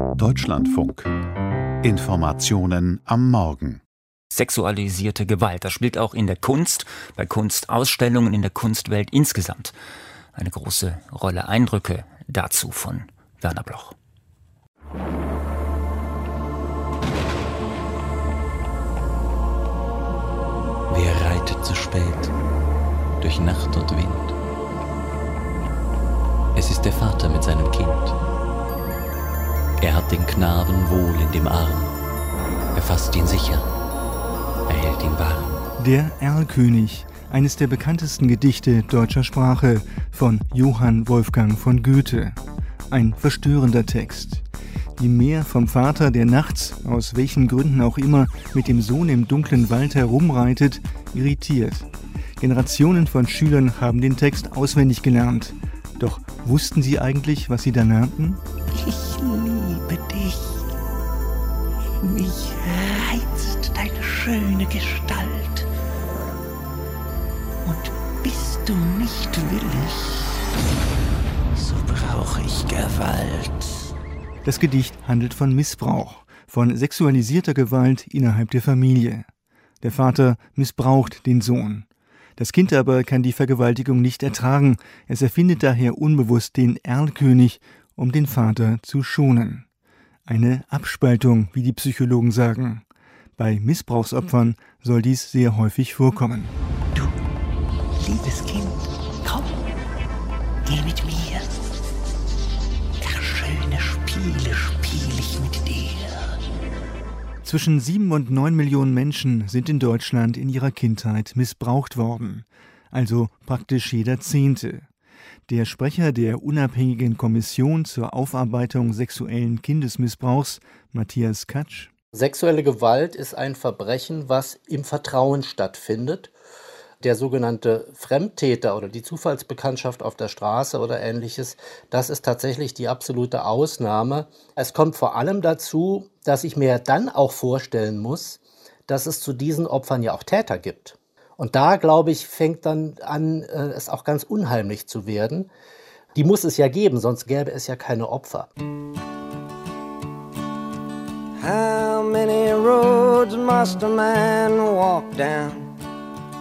Deutschlandfunk. Informationen am Morgen. Sexualisierte Gewalt, das spielt auch in der Kunst, bei Kunstausstellungen, in der Kunstwelt insgesamt eine große Rolle. Eindrücke dazu von Werner Bloch. Wer reitet zu spät durch Nacht und Wind? Es ist der Vater mit seinem Kind. Er hat den Knaben wohl in dem Arm. Er fasst ihn sicher. Er hält ihn warm. Der Erlkönig, eines der bekanntesten Gedichte deutscher Sprache von Johann Wolfgang von Goethe. Ein verstörender Text. Die Mehr vom Vater, der nachts, aus welchen Gründen auch immer, mit dem Sohn im dunklen Wald herumreitet, irritiert. Generationen von Schülern haben den Text auswendig gelernt. Doch wussten sie eigentlich, was sie da lernten? Ich. Mich reizt deine schöne Gestalt. Und bist du nicht willig, so brauche ich Gewalt. Das Gedicht handelt von Missbrauch, von sexualisierter Gewalt innerhalb der Familie. Der Vater missbraucht den Sohn. Das Kind aber kann die Vergewaltigung nicht ertragen. Es erfindet daher unbewusst den Erlkönig, um den Vater zu schonen. Eine Abspaltung, wie die Psychologen sagen. Bei Missbrauchsopfern soll dies sehr häufig vorkommen. Du, liebes Kind, komm, geh mit mir. Spiele spiele ich mit dir. Zwischen sieben und neun Millionen Menschen sind in Deutschland in ihrer Kindheit missbraucht worden. Also praktisch jeder Zehnte. Der Sprecher der unabhängigen Kommission zur Aufarbeitung sexuellen Kindesmissbrauchs, Matthias Katsch. Sexuelle Gewalt ist ein Verbrechen, was im Vertrauen stattfindet der sogenannte Fremdtäter oder die Zufallsbekanntschaft auf der Straße oder ähnliches, das ist tatsächlich die absolute Ausnahme. Es kommt vor allem dazu, dass ich mir dann auch vorstellen muss, dass es zu diesen Opfern ja auch Täter gibt. Und da, glaube ich, fängt dann an, äh, es auch ganz unheimlich zu werden. Die muss es ja geben, sonst gäbe es ja keine Opfer. How many roads must a man walk down?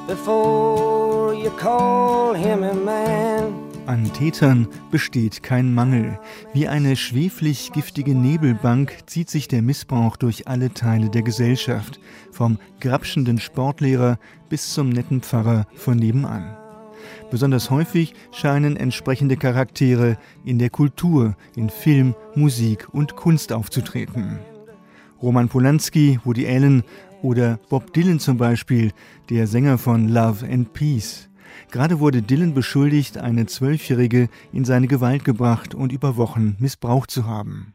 before you call him a man. An Tätern besteht kein Mangel. Wie eine schweflich giftige Nebelbank zieht sich der Missbrauch durch alle Teile der Gesellschaft, vom grapschenden Sportlehrer bis zum netten Pfarrer von nebenan. Besonders häufig scheinen entsprechende Charaktere in der Kultur, in Film, Musik und Kunst aufzutreten. Roman Polanski, Woody Allen oder Bob Dylan zum Beispiel, der Sänger von Love and Peace. Gerade wurde Dylan beschuldigt, eine Zwölfjährige in seine Gewalt gebracht und über Wochen missbraucht zu haben.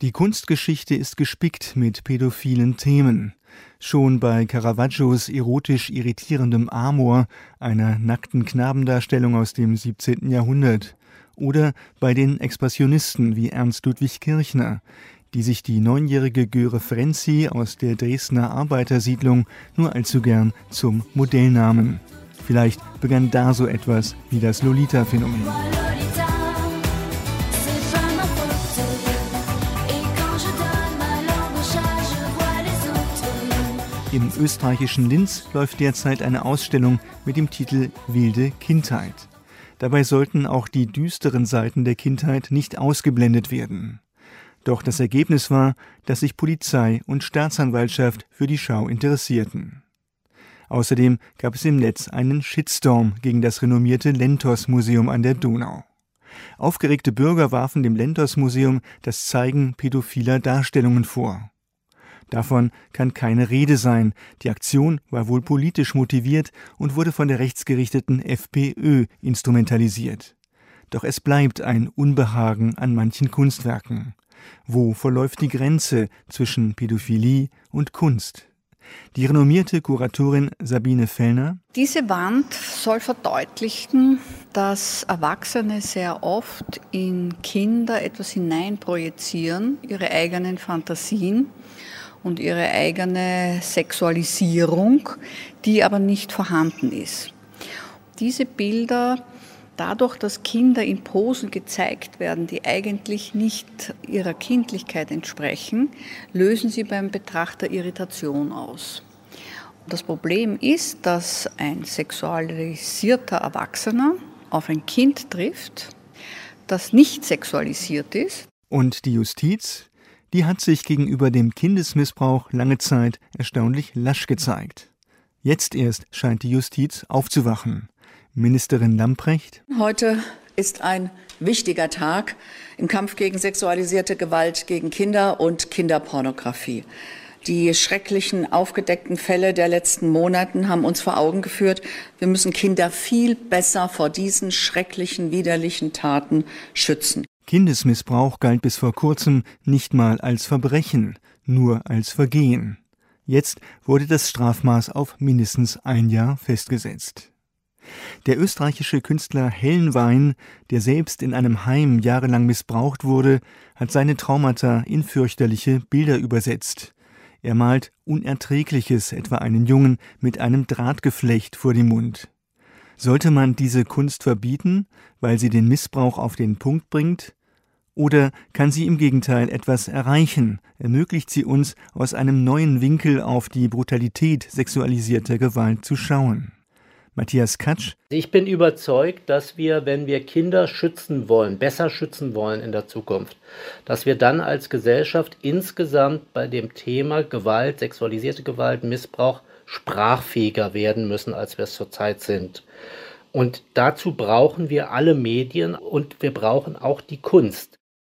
Die Kunstgeschichte ist gespickt mit pädophilen Themen. Schon bei Caravaggios erotisch irritierendem Amor, einer nackten Knabendarstellung aus dem 17. Jahrhundert, oder bei den Expressionisten wie Ernst Ludwig Kirchner, die sich die neunjährige Göre Frenzi aus der Dresdner Arbeitersiedlung nur allzu gern zum Modell nahmen. Vielleicht begann da so etwas wie das Lolita-Phänomen. Im österreichischen Linz läuft derzeit eine Ausstellung mit dem Titel Wilde Kindheit. Dabei sollten auch die düsteren Seiten der Kindheit nicht ausgeblendet werden. Doch das Ergebnis war, dass sich Polizei und Staatsanwaltschaft für die Schau interessierten. Außerdem gab es im Netz einen Shitstorm gegen das renommierte Lentos-Museum an der Donau. Aufgeregte Bürger warfen dem Lentos-Museum das Zeigen pädophiler Darstellungen vor. Davon kann keine Rede sein. Die Aktion war wohl politisch motiviert und wurde von der rechtsgerichteten FPÖ instrumentalisiert. Doch es bleibt ein Unbehagen an manchen Kunstwerken. Wo verläuft die Grenze zwischen Pädophilie und Kunst? Die renommierte Kuratorin Sabine Fellner. Diese Wand soll verdeutlichen, dass Erwachsene sehr oft in Kinder etwas hineinprojizieren, ihre eigenen Fantasien und ihre eigene Sexualisierung, die aber nicht vorhanden ist. Diese Bilder Dadurch, dass Kinder in Posen gezeigt werden, die eigentlich nicht ihrer Kindlichkeit entsprechen, lösen sie beim Betrachter Irritation aus. Das Problem ist, dass ein sexualisierter Erwachsener auf ein Kind trifft, das nicht sexualisiert ist. Und die Justiz, die hat sich gegenüber dem Kindesmissbrauch lange Zeit erstaunlich lasch gezeigt. Jetzt erst scheint die Justiz aufzuwachen. Ministerin Lamprecht. Heute ist ein wichtiger Tag im Kampf gegen sexualisierte Gewalt gegen Kinder und Kinderpornografie. Die schrecklichen aufgedeckten Fälle der letzten Monaten haben uns vor Augen geführt, wir müssen Kinder viel besser vor diesen schrecklichen, widerlichen Taten schützen. Kindesmissbrauch galt bis vor kurzem nicht mal als Verbrechen, nur als Vergehen. Jetzt wurde das Strafmaß auf mindestens ein Jahr festgesetzt. Der österreichische Künstler Hellenwein, der selbst in einem Heim jahrelang missbraucht wurde, hat seine Traumata in fürchterliche Bilder übersetzt. Er malt Unerträgliches, etwa einen Jungen mit einem Drahtgeflecht vor dem Mund. Sollte man diese Kunst verbieten, weil sie den Missbrauch auf den Punkt bringt? Oder kann sie im Gegenteil etwas erreichen? Ermöglicht sie uns, aus einem neuen Winkel auf die Brutalität sexualisierter Gewalt zu schauen? Matthias Katsch. Ich bin überzeugt, dass wir, wenn wir Kinder schützen wollen, besser schützen wollen in der Zukunft, dass wir dann als Gesellschaft insgesamt bei dem Thema Gewalt, sexualisierte Gewalt, Missbrauch sprachfähiger werden müssen, als wir es zurzeit sind. Und dazu brauchen wir alle Medien und wir brauchen auch die Kunst.